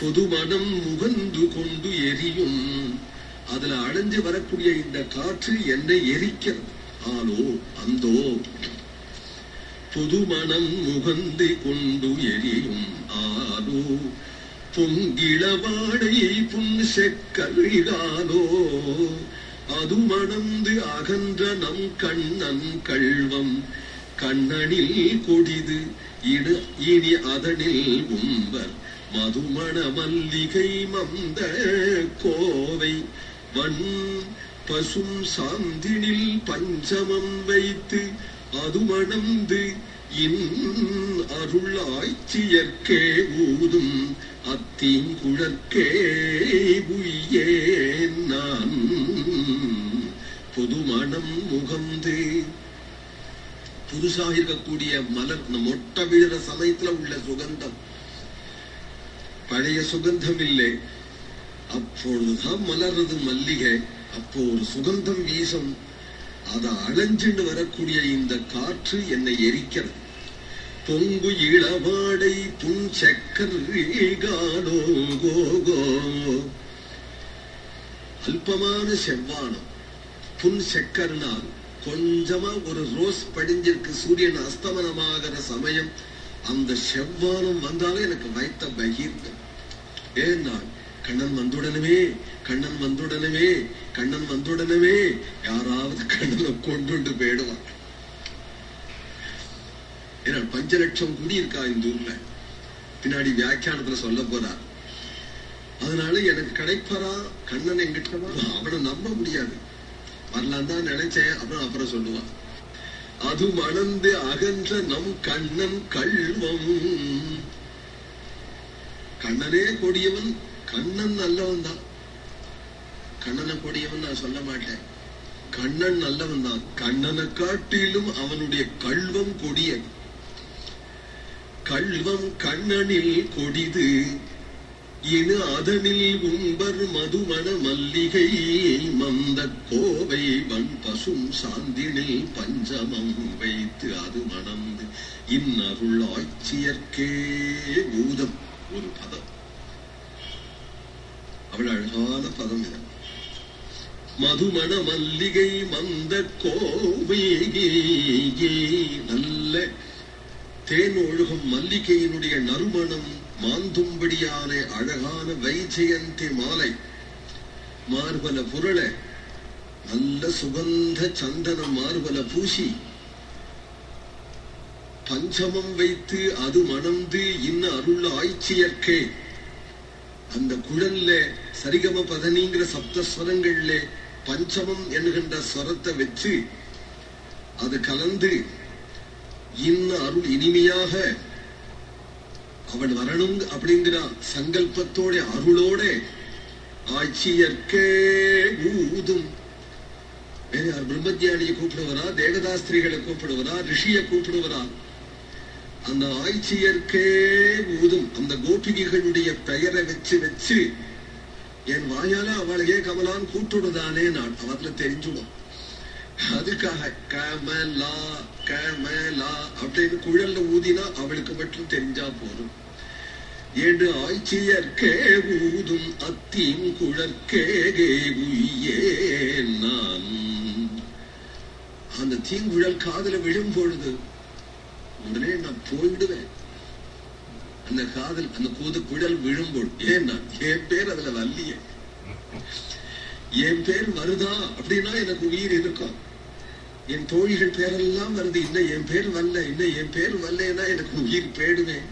பொதுமனம் முகந்து கொண்டு எரியும். அதுல அடைஞ்சு வரக்கூடிய இந்த காற்று என்னை எரிக்கிறது ஆலோ அந்தோ. புதுமணம் முகந்து கொண்டு எரியும். ஆலோ பொங்கிளவாடை புன் செக்கரிகாலோ அது மணந்து அகன்ற நம் கண்ணன் கள்வம். கண்ணனில் கொடிது இடு இனி அதனில் உம்பர் மதுமண மல்லிகை மந்த கோவை வன் பசும் சாந்தினில் பஞ்சமம் வைத்து அது மணந்து இன் அருள் ஆய்ச்சியற்கே ஊதும் அத்தீங்குழற்கே உய்யேன் நான். புதுமணம் முகந்து புதுசாக இருக்கக்கூடிய மலர் மொட்டை விழுற சமயத்துல உள்ள சுகந்தம். பழைய சுகந்தம் இல்லை அப்பொழுதுதான் மலர்றது மல்லிகை. அப்போ ஒரு சுகந்தம் வீசும். அதை அலைஞ்சுண்டு வரக்கூடிய இந்த காற்று என்னை எரிக்கிறது. பொங்கு இளவாடை புன் செக்கோ கோகோ அல்பமான செவ்வானம். புன் செக்கர்னால் கொஞ்சமா ஒரு ரோஸ் படிஞ்சிருக்கு. சூரியன் அஸ்தமனமாகிற சமயம் அந்த செவ்வானம் வந்தாலும் எனக்கு வைத்த பகீர்த்தம் ஏன்னா கண்ணன் வந்துடனவே கண்ணன் வந்துடனவே கண்ணன் வந்துடனவே யாராவது கண்ணனை கொண்டு போயிடுவான். ஏன்னா பஞ்ச லட்சம் குடி இருக்கா இந்த ஊர்ல? பின்னாடி வியாக்கியானத்துல சொல்ல போறார் அதனால எனக்கு கிடைப்பாரா கண்ணன் எங்கிட்ட அவனை நம்ப முடியாது. வரலாம் தான் நினைச்சேன். அப்புறம் அப்புறம் சொல்லுவான். அது மணந்து அகன்ற நம் கண்ணன் கள்வம் கண்ணனே கொடியவன் கண்ணன் நல்லவன் தான் கண்ணனை கொடியவன் நான் சொல்ல மாட்டேன். கண்ணன் நல்லவன் தான் கண்ணனை காட்டிலும் அவனுடைய கள்வம் கொடிய கள்வம் கண்ணனில் கொடிது. இனு அதனில் உம்பர் மதுமண மல்லிகை மந்த கோவை வன் பசும் சாந்தினில் பஞ்சமம் வைத்து அது மணந்து இன்னருள் ஆட்சியர்க்கே பூதம். ஒரு பதம். அவள் அழகான பதம் இது. மதுமண மல்லிகை மந்த கோவை நல்ல தேன் ஒழுகும் மல்லிகையினுடைய நறுமணம் மாந்தும்படியான அழகான வைஜெயந்தி மாலை. மார்பல புரள நல்ல சுகந்த சந்தன மார்பல பூசி. பஞ்சமம் வைத்து அது மணந்து இன்ன அருள் ஆய்ச்சியற்கே. அந்த குழல்ல சரிகம பதனிங்கிற சப்தஸ்வரங்கள்ல பஞ்சமம் என்கின்ற ஸ்வரத்தை வச்சு அது கலந்து இன்ன அருள் இனிமையாக அவன் வரணும் அப்படிங்கிற சங்கல்பத்தோட அருளோட ஆட்சியற்கே ஊதும். வேற யார்? பிரம்மத்தியானியை கூப்பிடுவரா? தேவதாஸ்திரிகளை கூப்பிடுவரா? ரிஷியை கூப்பிடுவரா? அந்த ஆய்ச்சியற்கே ஊதும். அந்த கோபிகைகளுடைய பெயரை வச்சு வச்சு என் வாயால அவளையே கமலான் கூட்டுடுதானே நான். அவர்ல தெரிஞ்சுடும் அதுக்காக கமலா கமலா அப்படின்னு குழல்ல ஊதினா அவளுக்கு மட்டும் தெரிஞ்சா போதும். ஏண்டு ஆய்ச்சியற்கே ஊதும் அத்தீம் குழற்கே நான். அந்த தீங்குழல் காதல விழும் பொழுது உடனே நான் போயிடுவேன். அந்த காதல் அந்த கூது குழல் விழும்போது ஏன்னா என் பேர் அதுல வல்லியே என் பேர் வருதா அப்படின்னா எனக்கு உயிர் இருக்கும் என் தோழிகள் பேரெல்லாம் வருது இன்னும் என் பேர் வரல இன்னும் என் பேர் வரலன்னா எனக்கு உயிர் போயிடுவேன்